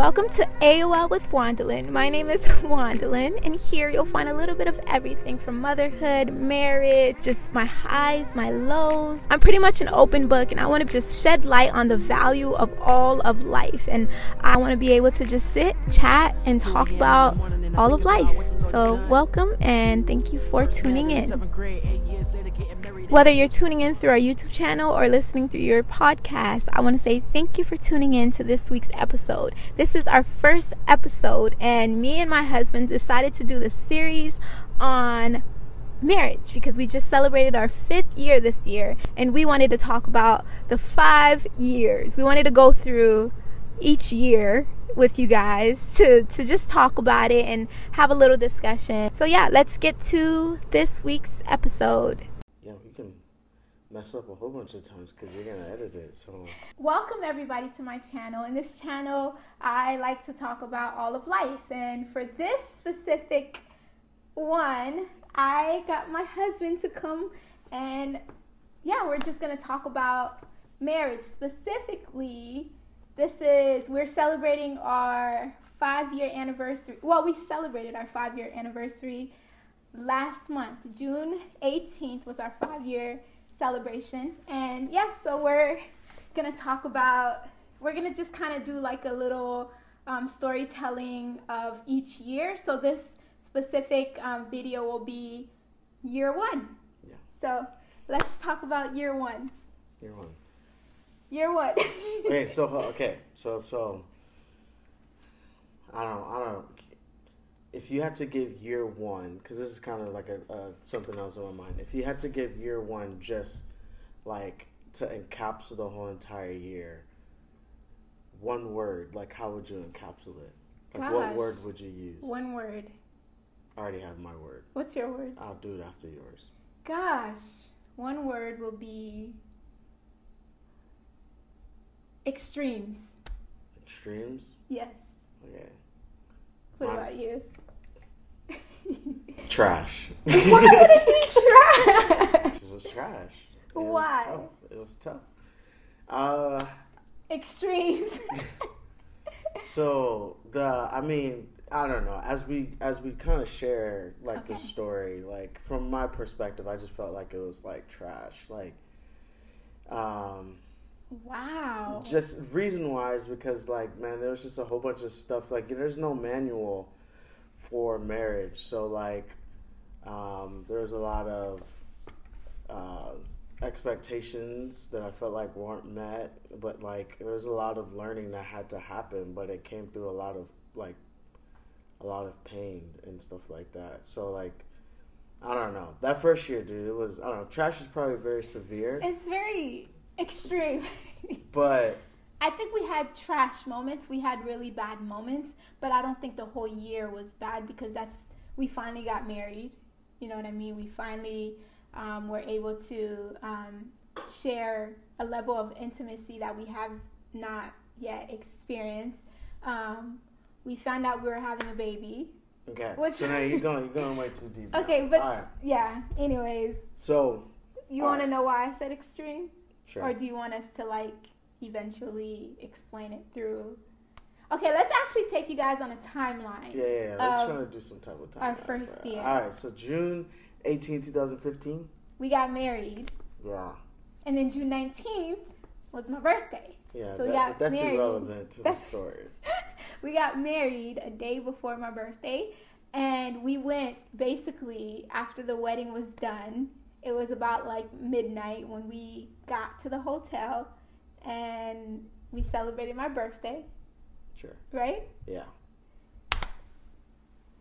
Welcome to AOL with Wandalyn. My name is Wandalyn, and here you'll find a little bit of everything from motherhood, marriage, just my highs, my lows. I'm pretty much an open book, and I want to just shed light on the value of all of life. And I want to be able to just sit, chat, and talk about all of life. So, welcome, and thank you for tuning in. Whether you're tuning in through our YouTube channel or listening through your podcast, I want to say thank you for tuning in to this week's episode. This is our first episode, and me and my husband decided to do the series on marriage because we just celebrated our fifth year this year, and we wanted to talk about the five years. We wanted to go through each year with you guys to to just talk about it and have a little discussion. So yeah, let's get to this week's episode mess up a whole bunch of times because you're gonna edit it. So welcome everybody to my channel. In this channel, I like to talk about all of life, and for this specific one, I got my husband to come and yeah, we're just gonna talk about marriage specifically. This is we're celebrating our five year anniversary. Well, we celebrated our five year anniversary last month. June 18th was our five year celebration. And yeah, so we're gonna talk about, we're gonna just kind of do like a little um, storytelling of each year. So this specific um, video will be year one. Yeah. So let's talk about year one. Year one. Year one. okay, so okay, so so I don't I don't if you had to give year one, because this is kind of like a, uh, something else in my mind. If you had to give year one just like to encapsulate the whole entire year, one word, like how would you encapsulate it? Like Gosh, what word would you use? One word. I already have my word. What's your word? I'll do it after yours. Gosh, one word will be extremes. Extremes? Yes. Okay. What about you? Trash. Why would it be trash? It was trash. It Why? Was it was tough. Uh, Extremes. so the, I mean, I don't know. As we as we kind of share like okay. the story, like from my perspective, I just felt like it was like trash. Like, um, wow. Just reason wise, because like man, there was just a whole bunch of stuff. Like, there's no manual for marriage. So like, um, there's a lot of uh, expectations that I felt like weren't met. But like, there was a lot of learning that had to happen. But it came through a lot of like, a lot of pain and stuff like that. So like. I don't know. That first year, dude, it was I don't know. Trash is probably very severe. It's very extreme. but I think we had trash moments. We had really bad moments, but I don't think the whole year was bad because that's we finally got married. You know what I mean? We finally um, were able to um, share a level of intimacy that we have not yet experienced. Um, we found out we were having a baby. Okay. Which, so now you're going you're going way too deep. Okay, but right. yeah. Anyways. So. You want right. to know why I said extreme? Sure. Or do you want us to like eventually explain it through. Okay, let's actually take you guys on a timeline. Yeah, yeah, yeah. let's try to do some type of timeline. Our first year. All right, so June 18, 2015. We got married. Yeah. And then June 19th was my birthday. Yeah, so that, we got that's married. irrelevant to the story. we got married a day before my birthday, and we went basically after the wedding was done. It was about like midnight when we got to the hotel and we celebrated my birthday. Sure. Right? Yeah.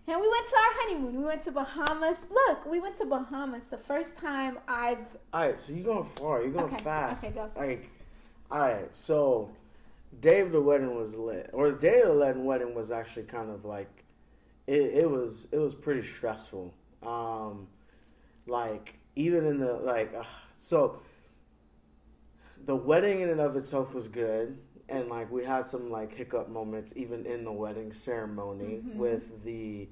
And we went to our honeymoon. We went to Bahamas. Look, we went to Bahamas the first time I've. All right, so you're going far. You're going okay. fast. Okay, go. Like, all right, so day of the wedding was lit, or the day of the wedding was actually kind of like, it, it was it was pretty stressful. Um, like even in the like, uh, so the wedding in and of itself was good and like we had some like hiccup moments even in the wedding ceremony mm-hmm. with the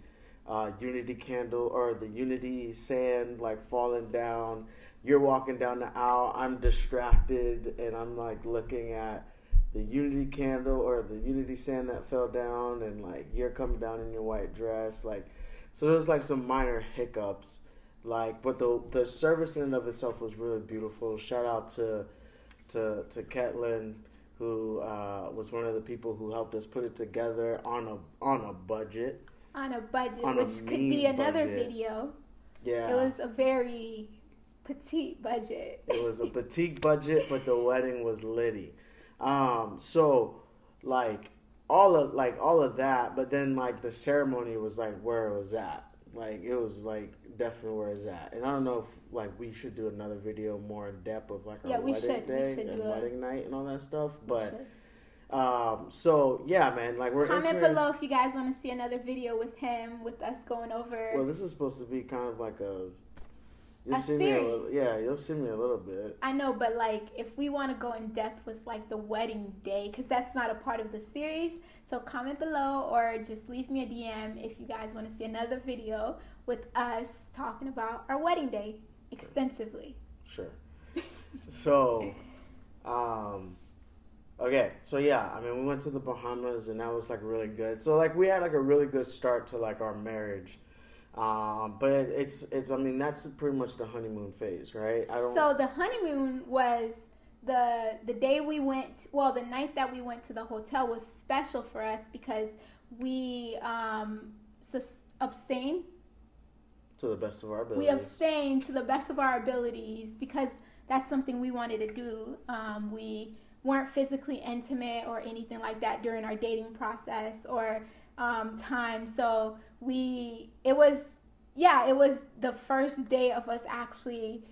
uh, unity candle or the unity sand like falling down you're walking down the aisle i'm distracted and i'm like looking at the unity candle or the unity sand that fell down, and like you're coming down in your white dress, like so there was like some minor hiccups, like but the the service in and of itself was really beautiful. Shout out to to to Ketlin who uh, was one of the people who helped us put it together on a on a budget. On a budget, On a which could be another budget. video. Yeah, It was a very petite budget. It was a petite budget, but the wedding was litty. Um, so like all of like all of that, but then like the ceremony was like where it was at. Like it was like definitely where it's at. And I don't know if like we should do another video more in depth of like our Yeah, we wedding should. We day and wedding night and all that stuff. But um, so yeah, man, like we're Comment entering- below if you guys want to see another video with him, with us going over. Well, this is supposed to be kind of like a. You'll A see me a series. little, yeah, you'll see me a little bit. I know, but like if we want to go in depth with like the wedding day, because that's not a part of the series. So comment below or just leave me a DM if you guys want to see another video with us talking about our wedding day extensively. Sure. So, um, okay, so yeah, I mean, we went to the Bahamas and that was like really good. So like we had like a really good start to like our marriage. Um, but it, it's it's I mean that's pretty much the honeymoon phase, right? I don't. So the honeymoon was the the day we went. Well, the night that we went to the hotel was special for us because we um, sus- abstained to the best of our abilities. we abstained to the best of our abilities because that's something we wanted to do. Um, we weren't physically intimate or anything like that during our dating process or um, time. So we, it was, yeah, it was the first day of us actually,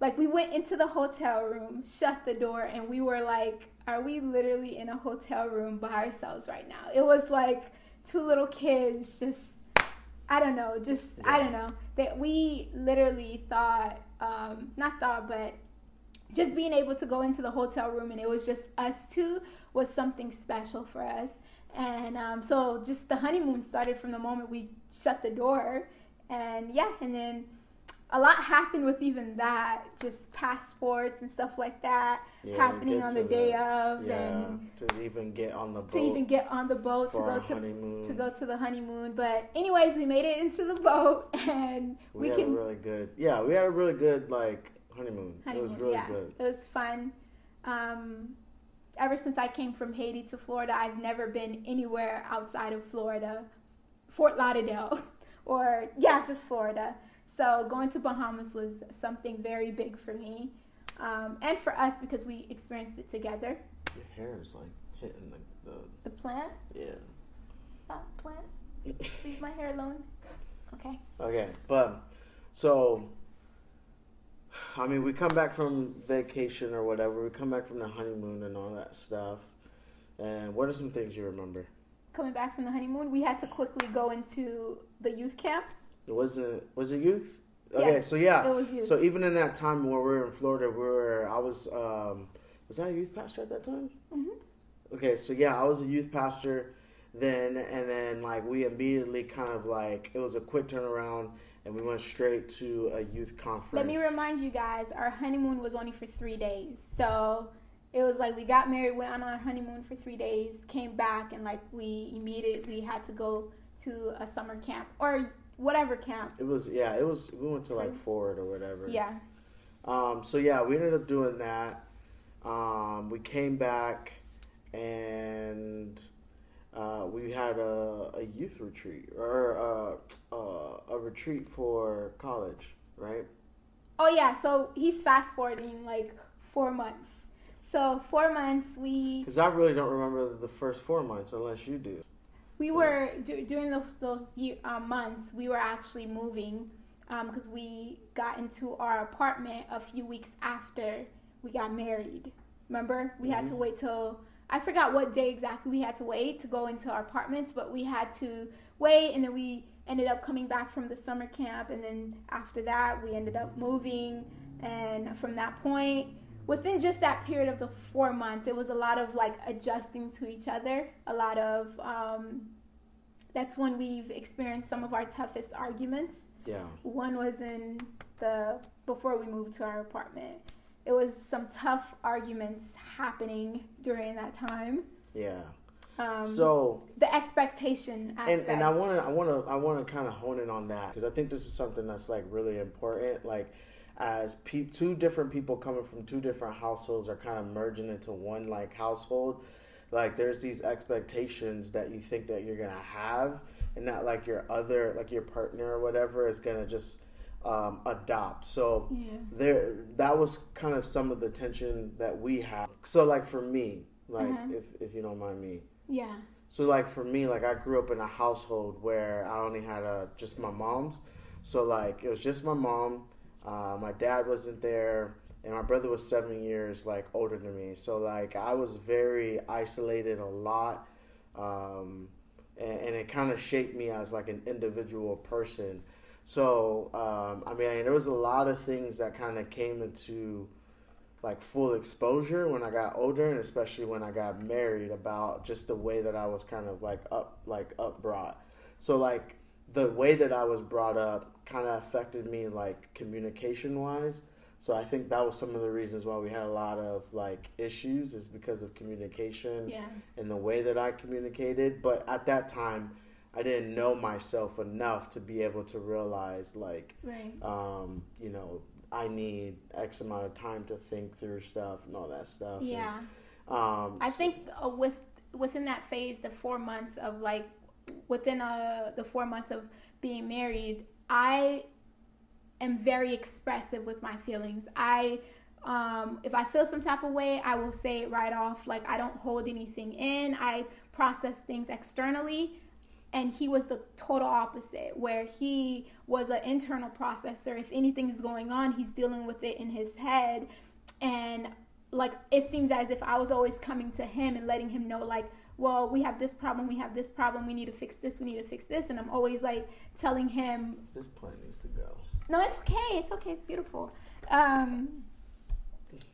like, we went into the hotel room, shut the door, and we were like, are we literally in a hotel room by ourselves right now? It was like two little kids just I don't know, just I don't know that we literally thought, um, not thought, but just being able to go into the hotel room and it was just us two was something special for us. And um, so just the honeymoon started from the moment we shut the door, and yeah, and then a lot happened with even that, just passports and stuff like that Yeah, happening on the day of, yeah, and to even get on the boat to even get on the boat to go to honeymoon. to go to the honeymoon. But anyways, we made it into the boat and we, we, had can a really good, yeah, we had a really good like honeymoon. honeymoon. It was really yeah, good. it was fun. Um, ever since I came from Haiti to Florida, I've never been anywhere outside of Florida, Fort Lauderdale, or yeah, just Florida. So going to Bahamas was something very big for me, um, and for us because we experienced it together. Your hair is like hitting the, the The plant, yeah. stop plant, leave my hair alone. Okay. Okay, but so I mean, we come back from vacation or whatever. We come back from the honeymoon and all that stuff. And what are some things you remember? coming back from the honeymoon, we had to quickly go into the youth camp. It wasn't was it youth? Yeah, Okay, so yeah. It was youth. So even in that time where we were in Florida, we were I was um was I a youth pastor at that time? Mhm. Okay, so yeah, I was a youth pastor then, and then like we immediately kind of like it was a quick turnaround, and we went straight to a youth conference. Let me remind you guys, our honeymoon was only for three days. So it was like we got married, went on our honeymoon for three days, came back, and like we immediately had to go to a summer camp or whatever camp. It was yeah, it was we went to like Ford or whatever. Yeah. Um, so yeah, we ended up doing that. Um, we came back and uh, we had a, a youth retreat or uh, uh, a retreat for college, right? Oh yeah. So he's fast forwarding like four months. So four months we Because I really don't remember the first four months unless you do. We were du- during those those year, uh, months. We were actually moving because we got into our apartment a few weeks after we got married. Remember, we had to Mhm. wait till I forgot what day exactly we had to wait to go into our apartments, but we had to wait, and then we ended up coming back from the summer camp, and then after that, we ended up moving, and from that point. Within just that period of the four months, it was a lot of like adjusting to each other, a lot of um, that's when we've experienced some of our toughest arguments. Yeah. One was in the before we moved to our apartment. It was some tough arguments happening during that time. Yeah. Um, So the expectation and aspect. and I want to I want to I want to kind of hone in on that because I think this is something that's like really important. Like as pe- two different people coming from two different households are kind of merging into one like household. Like there's these expectations that you think that you're gonna have, and not like your other like your partner or whatever is gonna just um, adopt. So yeah. there that was kind of some of the tension that we have. So like for me, like Uh-huh. if if you don't mind me. Yeah. So like for me, like I grew up in a household where I only had a just my mom's. So like it was just my mom. Uh, my dad wasn't there, and my brother was seven years like older than me. So like I was very isolated a lot, um, and, and it kind of shaped me as like an individual person. So um, I mean, there was a lot of things that kind of came into like full exposure when I got older, and especially when I got married, about just the way that I was kind of like up, like up brought. So like the way that I was brought up kind of affected me like communication wise. So I think that was some of the reasons why we had a lot of like issues is because of communication Yeah. and the way that I communicated. But at that time, I didn't know myself enough to be able to realize like Right. um, you know, I need X amount of time to think through stuff and all that stuff. And, Yeah. um, I think uh, with within that phase, the four months of like within uh the four months of being married, I am very expressive with my feelings. I um, if I feel some type of way, I will say it right off. Like I don't hold anything in. I process things externally. And he was the total opposite, where he was an internal processor. If anything is going on, he's dealing with it in his head. And like it seems as if I was always coming to him and letting him know, like, well, we have this problem, we have this problem, we need to fix this, we need to fix this. And I'm always like telling him, this plant needs to go. no, it's okay, it's okay, it's beautiful. Um,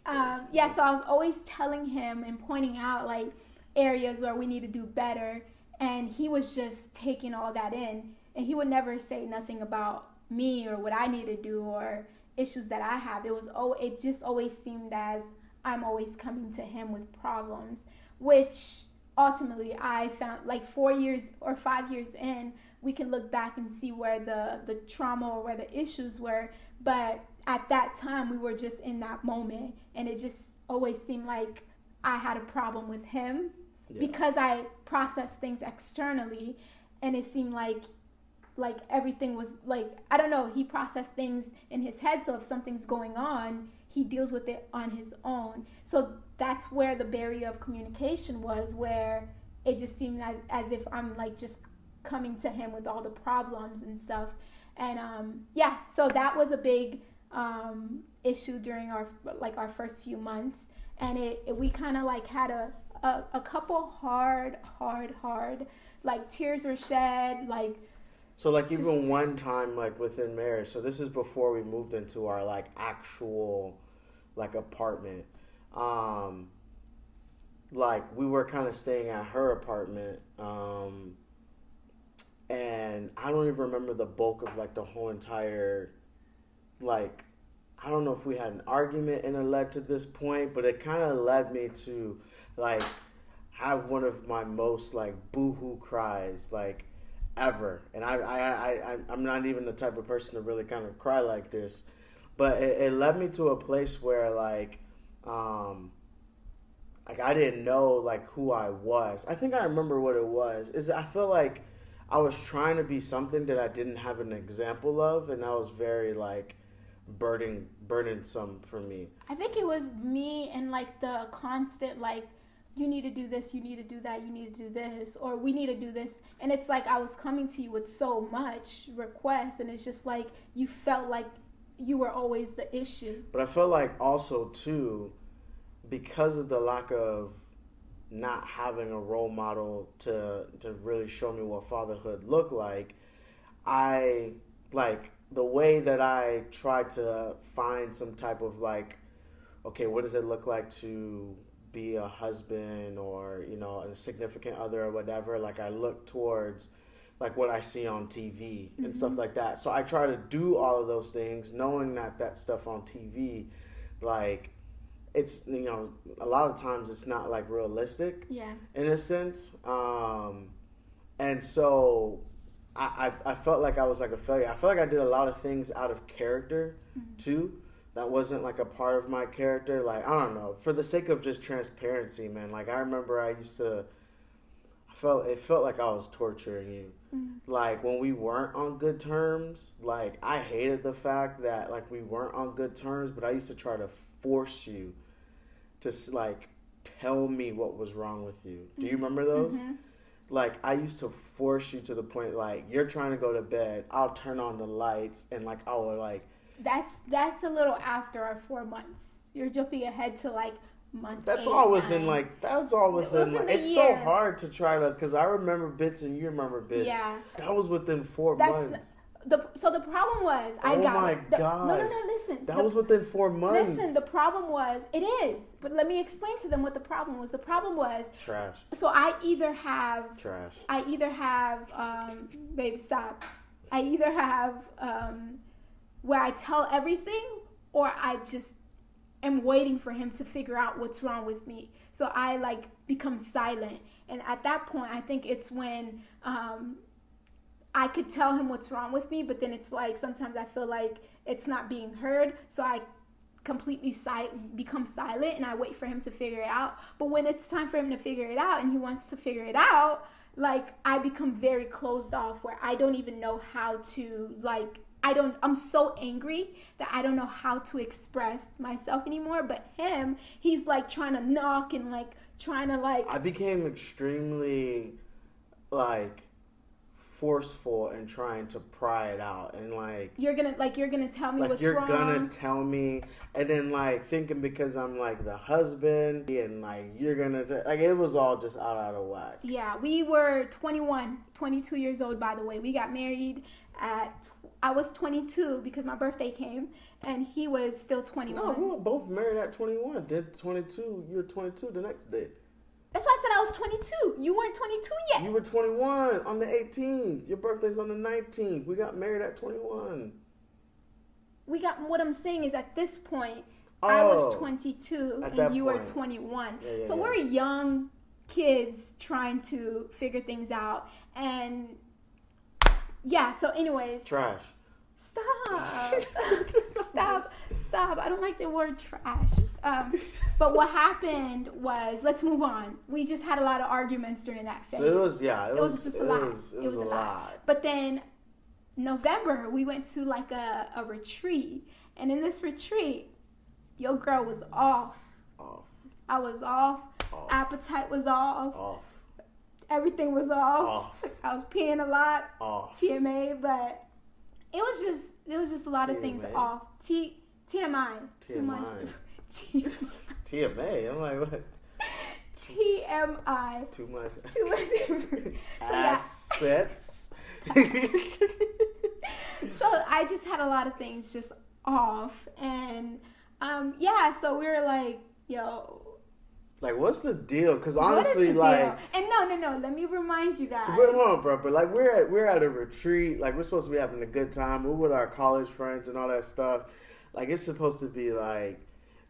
um, yeah, so I was always telling him and pointing out like areas where we need to do better, and he was just taking all that in, and he would never say nothing about me or what I need to do or issues that I have. It was oh, it just always seemed as I'm always coming to him with problems, which ultimately I found like four years or five years in, we can look back and see where the the trauma or where the issues were, but at that time we were just in that moment. And it just always seemed like I had a problem with him Because I processed things externally and it seemed like like everything was like I don't know, he processed things in his head so if something's going on, he deals with it on his own. So that's where the barrier of communication was where it just seemed as, as if I'm like just coming to him with all the problems and stuff. And um yeah, so that was a big um issue during our like our first few months and it, it we kind of like had a, a a couple hard hard hard like tears were shed like So like even one time like within marriage. So this is before we moved into our like actual like apartment. Um like we were kind of staying at her apartment um and I don't even remember the bulk of like the whole entire like I don't know if we had an argument and it led to this point, but it kind of led me to like have one of my most like boohoo cries like ever. And I, I, I, I'm not even the type of person to really kind of cry like this, but it, it led me to a place where like, um, like I didn't know like who I was. I think I remember what it was. Is I feel like I was trying to be something that I didn't have an example of, and I was very like burden burdensome for me. I think it was me and like the constant like you need to do this, you need to do that, you need to do this, or we need to do this. And it's like I was coming to you with so much requests, and it's just like you felt like you were always the issue. But I felt like also too, because of the lack of not having a role model to to really show me what fatherhood looked like, I like the way that I try to find some type of like, okay, what does it look like to be a husband or you know a significant other or whatever? Like I look towards like what I see on TV and stuff like that. So I try to do all of those things, knowing that that stuff on TV, like it's you know a lot of times it's not like realistic Yeah. in a sense. Um, and so I, I I felt like I was like a failure. I felt like I did a lot of things out of character mm-hmm. too. That wasn't like a part of my character. Like I don't know, for the sake of just transparency, man. Like I remember I used to. I felt it felt like I was torturing you. Mm-hmm. Like when we weren't on good terms, like I hated the fact that like we weren't on good terms, but I used to try to force you to like tell me what was wrong with you. Do you mm-hmm. remember those? Mhm. Like I used to force you to the point like you're trying to go to bed, I'll turn on the lights and like I would like That's that's a little after our four months. You're jumping ahead to like month. that's eight, all within nine. like that's all within, Within like, it's so hard to try to because I remember bits and you remember bits. Yeah. That was within four That's- months. The so the problem was I Oh got my the, No, no, no. Listen. That the, was within four months. listen. The problem was it is, but let me explain to them what the problem was. The problem was trash, so I either have trash. I either have, um, baby, stop. I either have um, where I tell everything, or I just am waiting for him to figure out what's wrong with me. So I like become silent, and at that point, I think it's when um, I could tell him what's wrong with me, but then it's like sometimes I feel like it's not being heard, so I completely si- become silent and I wait for him to figure it out. But when it's time for him to figure it out and he wants to figure it out, like I become very closed off where I don't even know how to like I don't I'm so angry that I don't know how to express myself anymore. But him, he's like trying to knock and like trying to like I became extremely like forceful and trying to pry it out and like you're gonna like you're gonna tell me like what's you're wrong. gonna tell me and then like thinking because i'm like the husband and like you're gonna t- like it was all just out out of whack Yeah, we were 21, 22 years old, by the way. We got married at, I was 22 because my birthday came, and he was still 21. no we were both married at 21 did 22 you're 22 the next day That's why I said I was 22. You weren't 22 yet. you were 21 on the 18th your birthday's on the 19th we got married at 21 we got, what I'm saying is at this point, I oh. was Oh, 22 and you were 21. Yeah, yeah, so yeah. we're young kids trying to figure things out. And yeah, so, anyways, trash Stop. stop. Stop. I don't like the word trash. Um, but what happened was, let's move on. We just had a lot of arguments during that phase. so it was yeah it, It was was, just a it lot. was, it It was, was a lot. lot But then November, we went to like a, a retreat. And in this retreat, your girl was off. off I was off. off Appetite was off. off Everything was off. off I was peeing a lot. off TMA, but it was just it was just a lot of things off. T TMI. Too much. TMI. TMA. I'm like, what? TMI. Too much. Too much. Assets. so I just had a lot of things just off, and um, yeah. So we were like, yo. like, what's the deal? Because honestly, like, and no, no, no. Let me remind you guys. So we're, hold on, bro. But like, we're at we're at a retreat. Like, we're supposed to be having a good time. We're with our college friends and all that stuff. Like, it's supposed to be like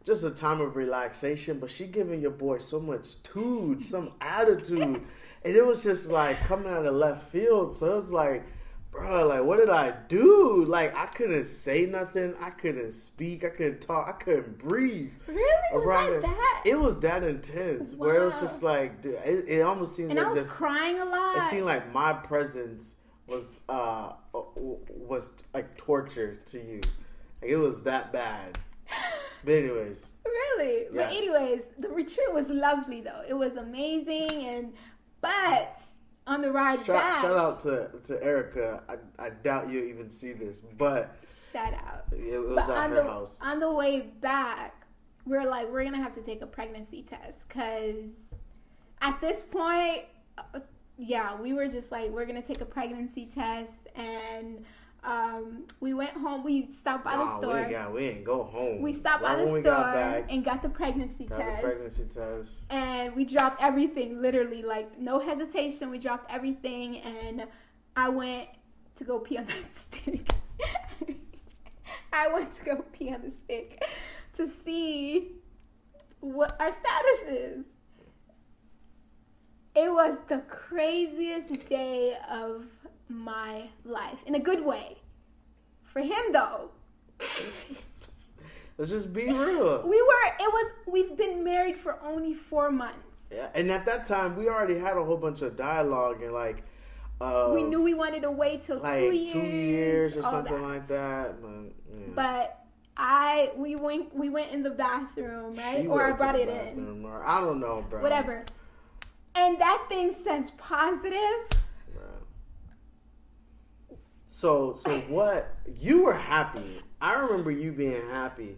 just a time of relaxation. But she giving your boy so much tood, some attitude, and it was just like coming out of left field. So it's like. Bro, like, what did I do? Like, I couldn't say nothing. I couldn't speak. I couldn't talk. I couldn't breathe. really was around that? It was that intense, where it was just like, dude, it, it almost seems like and I was if crying a lot. it seemed like my presence was uh was like torture to you. Like it was that bad. But anyways, Really? But anyways, the retreat was lovely though. It was amazing and but on the ride shout, back shout out to to Erica. I, I doubt you even see this, but shout out. it was But at on her the house. on the way back, we're like we're gonna have to take a pregnancy test because at this point, uh, yeah, we were just like we're gonna take a pregnancy test and um, we went home. We stopped by Nah, the store. We, yeah, we didn't go home. We stopped right by the store got back, and got the pregnancy got test. the pregnancy test. and we dropped everything literally like no hesitation we dropped everything and i went to go pee on that stick i went to go pee on the stick to see what our status is. It was the craziest day of my life in a good way. For him though, Let's just be real. we were it was we've been married for only 4 months. Yeah, and at that time, we already had a whole bunch of dialogue and like, uh, we knew we wanted to wait till like 2 years, two years or something that. like that. But, yeah. But I we went we went in the bathroom, right? She or I brought it in. Or, I don't know, bro. Whatever. And that thing says positive. So, so what? You were happy. I remember you being happy.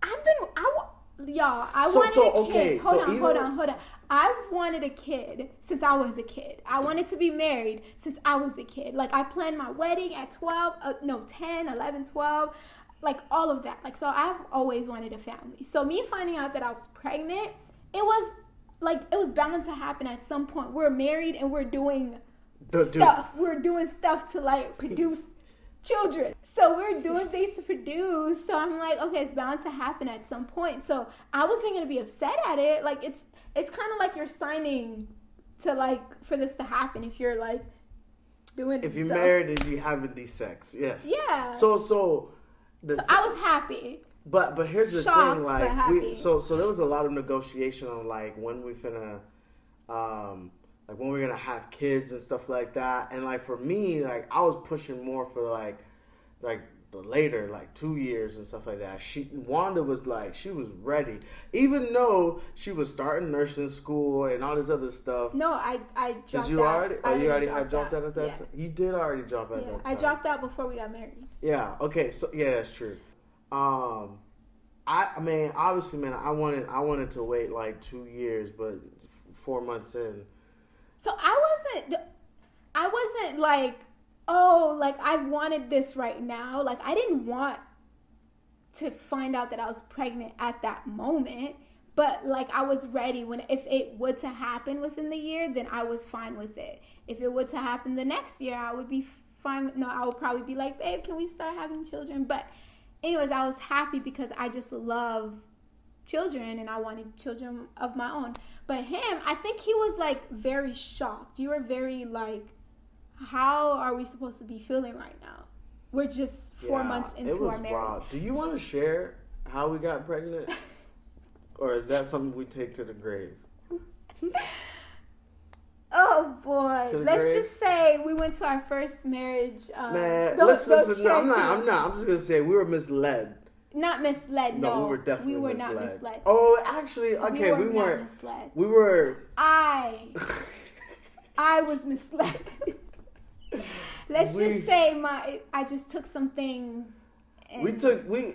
I've been I y'all, I So- wanted so, a kid. okay, hold so on, hold on, hold on. I've wanted a kid since I was a kid. I wanted to be married since I was a kid. Like I planned my wedding at 12, uh, no, 10, 11, 12, like all of that. Like so I've always wanted a family. So me finding out that I was pregnant, it was like it was bound to happen at some point. We're married and we're doing The, dude, stuff. We're doing stuff to like produce children. So we're doing things to produce. So I'm like, okay, it's bound to happen at some point. So I wasn't gonna be upset at it. Like it's it's kind of like you're signing to like for this to happen if you're like doing. if you're so- married and you having these sex, yes. Yeah. So, so, the, So I was happy. but but here's the shocked, thing, like we so so there was a lot of negotiation on like when we finna, um, like when we're gonna have kids and stuff like that, and like for me, like I was pushing more for like, like the later, like two years and stuff like that. She Wanda was like she was ready, even though she was starting nursing school and all this other stuff. No, I I Did dropped you out. already? Oh, you already had dropped dropped out at that Yeah. time. You did already drop out Yeah, that I dropped out before we got married. Yeah. Okay. So yeah, that's true. Um, I, I mean, obviously, man, I wanted I wanted to wait like two years, but f- four months in, So I wasn't I wasn't like, oh, like I wanted this right now. Like I didn't want to find out that I was pregnant at that moment. But like I was ready when if it would to happen within the year, then I was fine with it. If it would to happen the next year, I would be fine. No, I would probably be like, babe, can we start having children? But anyways, I was happy because I just love children and I wanted children of my own. But him, I think he was like very shocked. You were very like, how are we supposed to be feeling right now? We're just four yeah, months into our marriage. wild. Do you want to share how we got pregnant, or is that something we take to the grave? Oh boy! Let's grave? just say we went to our first marriage. Um, Man, let's listen. No, I'm not. I'm not. I'm just gonna say we were misled. Not misled. No, No, we were definitely we were misled. not misled. Oh, actually, okay, we we, were weren't. not misled. We were. I, I was misled. Let's We- just say my I just took some things. And we took we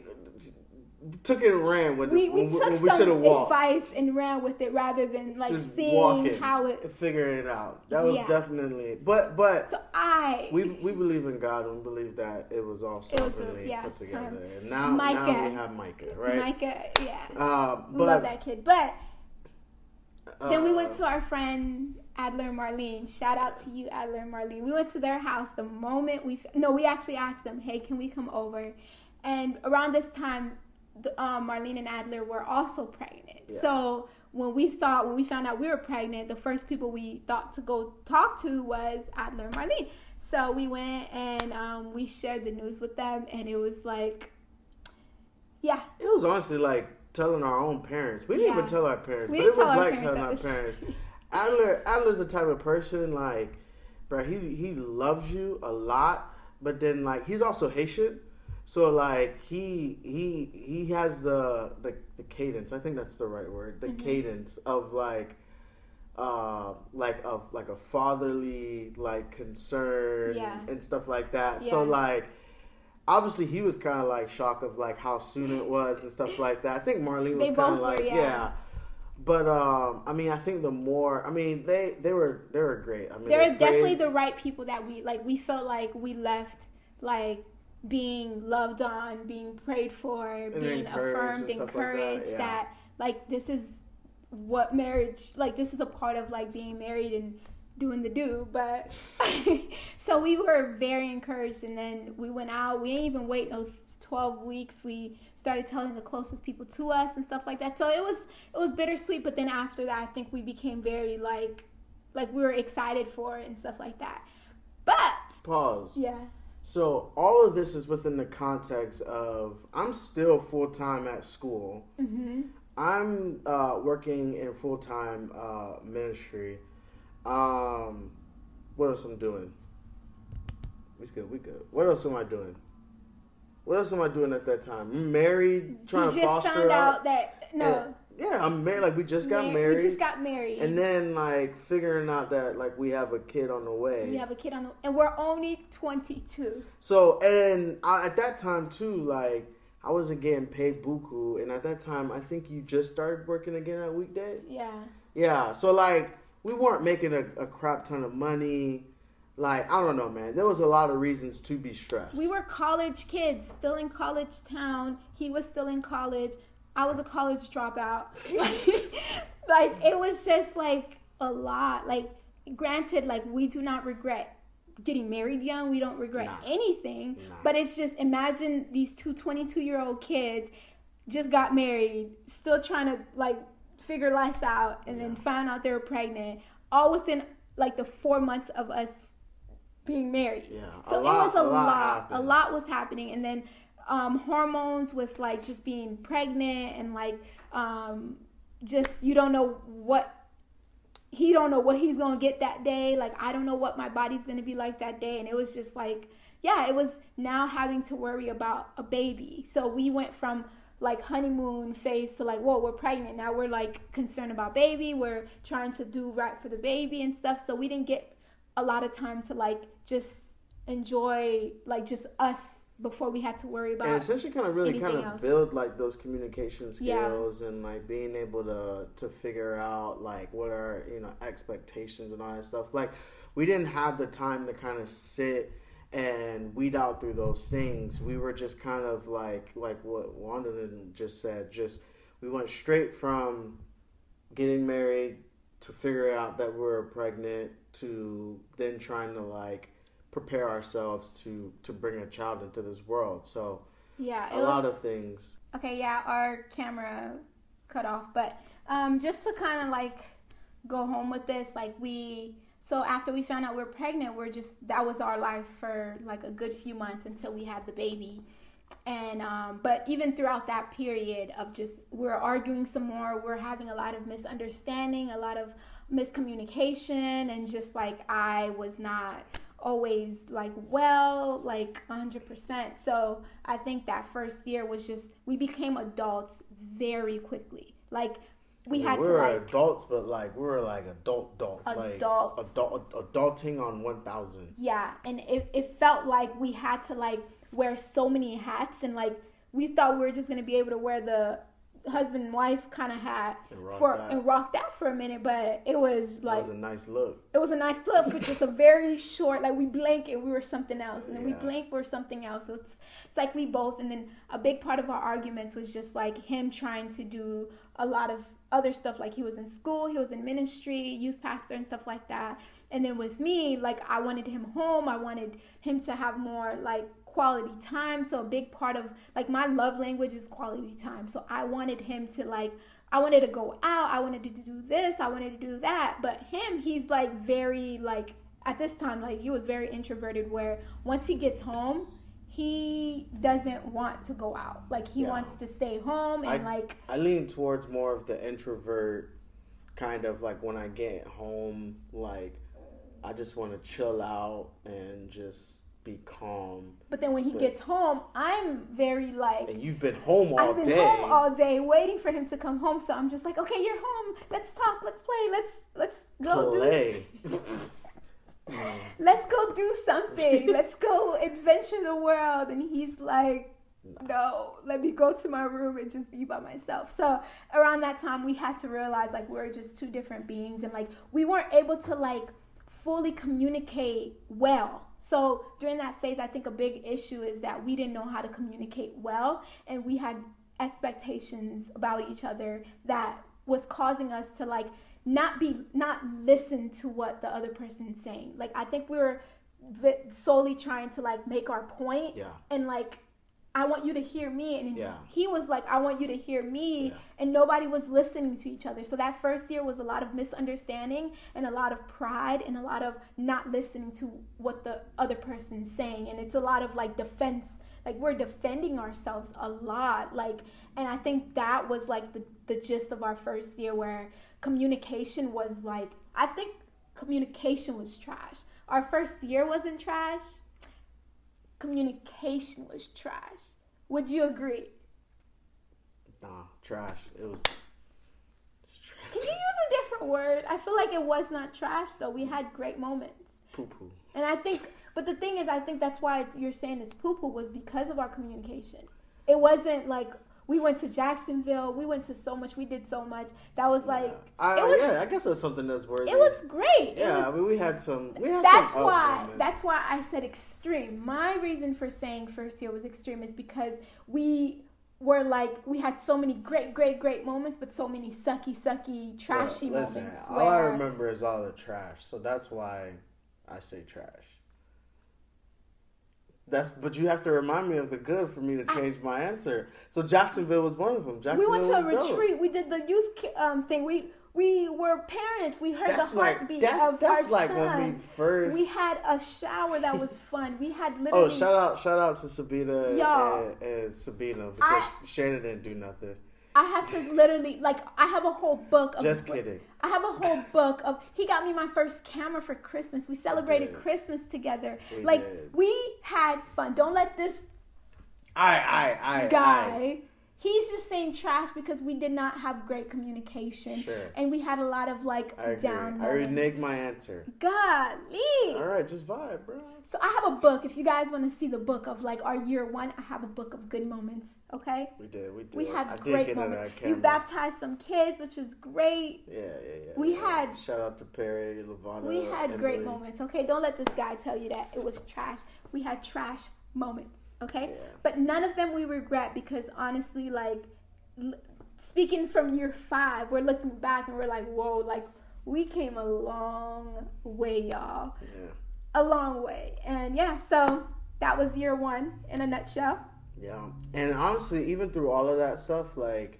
took it and ran with we, it we we- took we should have some advice and ran with it rather than like just seeing how it. figuring it out. That was Yeah. definitely, but but So I we we believe in God and we believe that it was all It was a- sovereignly yeah, put together. um, and now now Micah. we have Micah, right? Micah, yeah, Uh, we but love that kid. But then we uh, went to our friend Adler and Marlene. Shout out to you, Adler and Marlene. We went to their house the moment we no, we actually asked them, "Hey, can we come over?" And around this time, the, um, Marlene and Adler were also pregnant. Yeah. So when we thought when we found out we were pregnant, the first people we thought to go talk to was Adler and Marlene. So we went and um, we shared the news with them, and it was like, yeah, It was honestly like telling our own parents. We didn't Yeah. even tell our parents, We but it was like telling our parents. Adler Adler's the type of person like, bro. He he loves you a lot, but then like he's also Haitian, so like he he he has the the, the cadence. I think that's the right word. Mm-hmm. The cadence of like. Uh, like of like a fatherly like concern Yeah. and stuff like that. So like obviously he was kind of like shocked of like how soon it was and stuff like that. I think Marlene was kind of were, like yeah. yeah. But um, I mean, I think the more, I mean, they they were they were great. I mean, there they are definitely the right people that we like we felt like we left like being loved on being prayed for being encouraged affirmed and like that, encouraged yeah. that like this is what marriage like this is a part of like being married and doing the do but so we were very encouraged and then we went out we didn't even wait no 12 weeks, we started telling the closest people to us and stuff like that. So it was it was bittersweet, but then after that, I think we became very like like we were excited for it and stuff like that. But Pause. yeah, So all of this is within the context of I'm still full time at school. hmm I'm uh, working in full time uh, ministry. Um, what else am I'm doing? We good. We good. What else am I doing? What else am I doing at that time? I'm married, trying to just foster found out. out that no, Yeah, I'm married. Like we just got mar- married, We just got married. and then like figuring out that like we have a kid on the way. we have a kid on the, and we're only 22. So and I, at that time too, like I wasn't getting paid buku, and at that time I think you just started working again at weekday. Yeah. Yeah, so like we weren't making a, a crap ton of money. Like I don't know, man. There was a lot of reasons to be stressed. We were college kids, still in college town. He was still in college. I was a college dropout. like it was just like a lot. Like granted, like we do not regret getting married young. We don't regret Nah. anything. Nah. But it's just imagine these two 22 year old kids just got married, still trying to like figure life out, and then Yeah. found out they were pregnant, all within like the four months of us being married. Yeah, So a it was a, a lot lot. A lot was happening, and then um, hormones with like just being pregnant and like um, just you don't know what he don't know what he's gonna get that day. Like I don't know what my body's gonna be like that day, and it was just like yeah, it was now having to worry about a baby. So we went from like honeymoon phase to like whoa we're pregnant now we're like concerned about baby we're trying to do right for the baby and stuff so we didn't get a lot of time to like just enjoy like just us before we had to worry about. and essentially kind of really kind of else. build like those communication Yeah. skills and like being able to to figure out like what are you know expectations and all that stuff like we didn't have the time to kind of sit and weed out through those things we were just kind of like like what wanda just said just we went straight from getting married to figure out that we were pregnant to then trying to like prepare ourselves to to bring a child into this world. So yeah a lot of things. Okay yeah our camera cut off but um just to kind of like go home with this like we so after we found out we are pregnant we're just that was our life for like a good few months until we had the baby. And um, but even throughout that period of just we're arguing some more we're having a lot of misunderstanding a lot of miscommunication and just like i was not always like well like 100% so i think that first year was just we became adults very quickly. Like we had we to were like adults but like we were like adult adult Adults. like adult adulting on 1000 Yeah, and it, it felt like we had to like wear so many hats and like we thought we were just gonna be able to wear the husband and wife kind of had And for and rocked that for a minute, but it was like it was a nice look. it was a nice look for just a very short like we blink and we were something else and then we Yeah. blink we're something else. So it's it's like we both and then a big part of our arguments was just like him trying to do a lot of other stuff like he was in school he was in ministry youth pastor and stuff like that. And then with me like i wanted him home i wanted him to have more like quality time so a big part of like my love language is quality time so i wanted him to like I wanted to go out. I wanted to do this. I wanted to do that. But him, he's like very like at this time like he was very introverted. Where once he gets home, he doesn't want to go out. Like he Yeah. wants to stay home and I- like i lean towards more of the introvert kind of like when i get home like i just want to chill out and just be calm but then when he But- gets home, I'm very like and you've been home all day. I've been day home all day waiting for him to come home. So I'm just like, okay, you're home. Let's talk. Let's play. Let's let's go do play mm. let's go do something. let's go adventure the world. And he's like, no, let me go to my room and just be by myself. So around that time, we had to realize like we're just two different beings and like we weren't able to like fully communicate well. So during that phase, I think a big issue is that we didn't know how to communicate well and we had expectations about each other that was causing us to like not be not listen to what the other person's saying. Like I think we were solely trying to like make our point yeah and like I want you to hear me. And Yeah. he was like, I want you to hear me. Yeah. And nobody was listening to each other. So that first year was a lot of misunderstanding and a lot of pride and a lot of not listening to what the other person's saying. And it's a lot of like defense. Like we're defending ourselves a lot. Like, and I think that was like the, the gist of our first year where communication was like, I think communication was trash. Our first year wasn't trash communication was trash. Would you agree? Nah, trash. It was. Trash. Can you use a different word? I feel like it was not trash though. We had great moments. Poo poo. And I think, but the thing is, I think that's why you're saying it's poo poo was because of our communication. It wasn't like we went to Jacksonville, we went to so much, we did so much. That was like, I, it was, yeah, I guess that's something that's worth. it was great. Yeah, it I mean, we had some. We had that's some why that's why I said extreme. My reason for saying first year was extreme is because we were like we had so many great, great, great moments, but so many sucky, sucky, trashy listen, moments. all I remember is all the trash, so that's why I say trash. That's but you have to remind me of the good for me to change my answer. So Jacksonville was one of them. we went to a was dope. retreat. We did the youth um, thing. We we were parents. We heard That's the like heartbeat that's of that's our like son. when we first. We had a shower that was fun. We had literally. oh, shout out shout out to Sabina and, and Sabina because I- Shannon didn't do nothing. I have to literally like I have a whole book of Just kidding. I have a whole book of he got me my first camera for Christmas. We celebrated did. Christmas together. We like did. we had fun. Don't let this I I I guy he's just saying trash because we did not have great communication Sure. and we had a lot of like I, I down I moments. reneged my answer. Golly. Right, just vibe, bro. So I have a book. If you guys want to see the book of like our year one, I have a book of good moments. Okay. We did. We did. We had I great moments. We baptized some kids, which was great. Yeah, yeah, yeah. We yeah. had- shout out to Perry, Lavana. We had great moments. Okay, don't let this guy tell you that it was trash. We had trash moments. Okay, Yeah. but none of them we regret because honestly, like l- speaking from year five, we're looking back and we're like, whoa, like we came a long way, y'all. Yeah, A long way. And yeah, so that was year one in a nutshell. yeah. And honestly, even through all of that stuff, like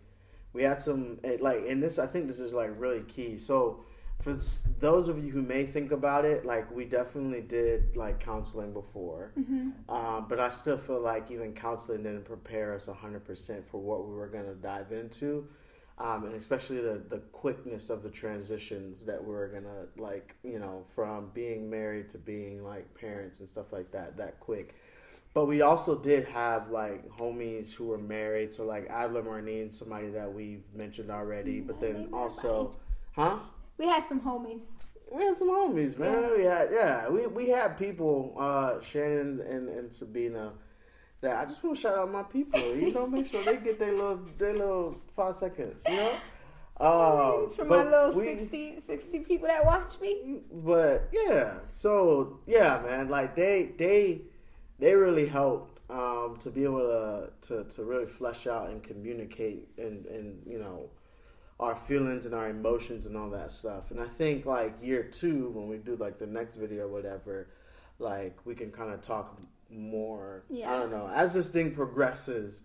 we had some like, and this I think this is like really key. So for those of you who may think about it, like we definitely did like counseling before, Mm-hmm. um, but I still feel like even counseling didn't prepare us hundred percent for what we were gonna dive into. Um, and especially the the quickness of the transitions that we're gonna like you know from being married to being like parents and stuff like that that quick but we also did have like homies who were married so like adler marnine somebody that we've mentioned already but then also huh We had some homies. we had some homies, man. Yeah. We had yeah, we we had people, uh, Shannon and, and Sabina. That I just want to shout out my people. You know, make sure they get their little their little five seconds. You know. Um, For my little we- 60, 60 people that watch me. but yeah, so yeah, man, like they they they really helped um, to be able to, to to really flesh out and communicate and and you know our feelings and our emotions and all that stuff. And I think like year two when we do like the next video or whatever, like we can kind of talk more. Yeah. I don't know. As this thing progresses,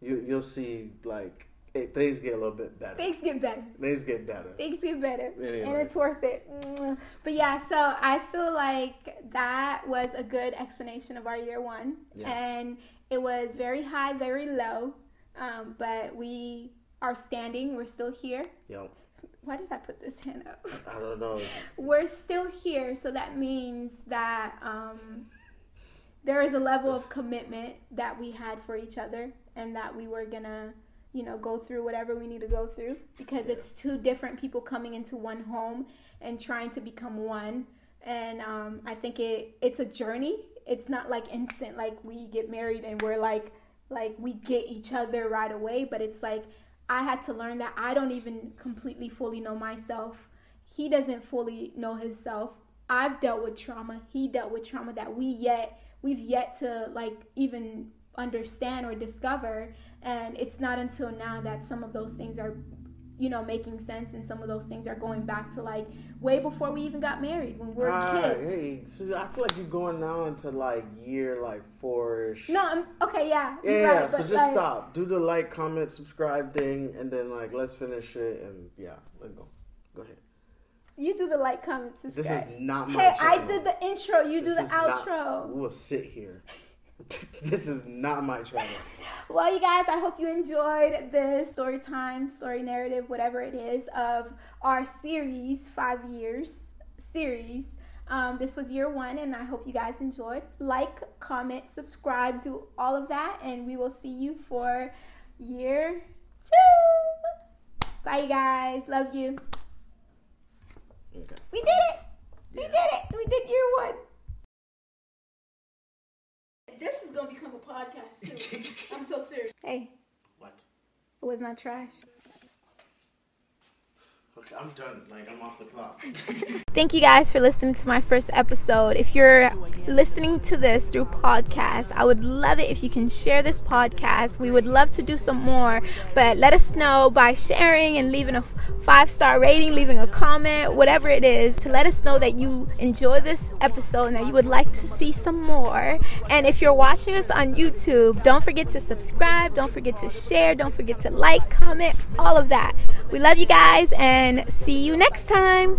you you'll see like it, things get a little bit better. Things get better. Things get better. Things get better. Anyway. And it's worth it. But yeah, so I feel like that was a good explanation of our year one. Yeah. And it was very high, very low. Um, but we are standing. We're still here. Yep. Why did I put this hand up? I don't know. we're still here, so that means that um, there is a level of commitment that we had for each other, and that we were gonna, you know, go through whatever we need to go through because it's two different people coming into one home and trying to become one. And um, I think it it's a journey. It's not like instant, like we get married and we're like like we get each other right away, but it's like I had to learn that I don't even completely fully know myself. He doesn't fully know himself. I've dealt with trauma. He dealt with trauma that we yet we've yet to like even understand or discover. And it's not until now that some of those things are you know, making sense, and some of those things are going back to like way before we even got married when we were Ah, kids. hey, so I feel like you're going now into like year like four-ish. No, I'm okay. Yeah, Yeah, yeah, right, so just like, stop. Do the like, comment, subscribe thing, and then like let's finish it and yeah, let's go. Go ahead. You do the like, comment, This subscribe. is not my Hey, I did the intro. You do the not- outro. we will sit here. this is not my channel. Well, you guys, I hope you enjoyed this story time, story narrative, whatever it is, of our series, five years series. Um, this was year one, and I hope you guys enjoyed. Like, comment, subscribe, do all of that, and we will see you for year two. Bye, you guys. Love you. Okay. We did it. We did it. We did year one. This is gonna become a podcast too. I'm so serious. Hey, What? it was not trash. I'm done. Like I'm off the clock. Thank you guys for listening to my first episode. If you're listening to this through podcast, I would love it if you can share this podcast. We would love to do some more, but let us know by sharing and leaving a five star rating, leaving a comment, whatever it is, to let us know that you enjoy this episode and that you would like to see some more. And if you're watching us on YouTube, don't forget to subscribe, don't forget to share, don't forget to like, comment, all of that. We love you guys and see you next time.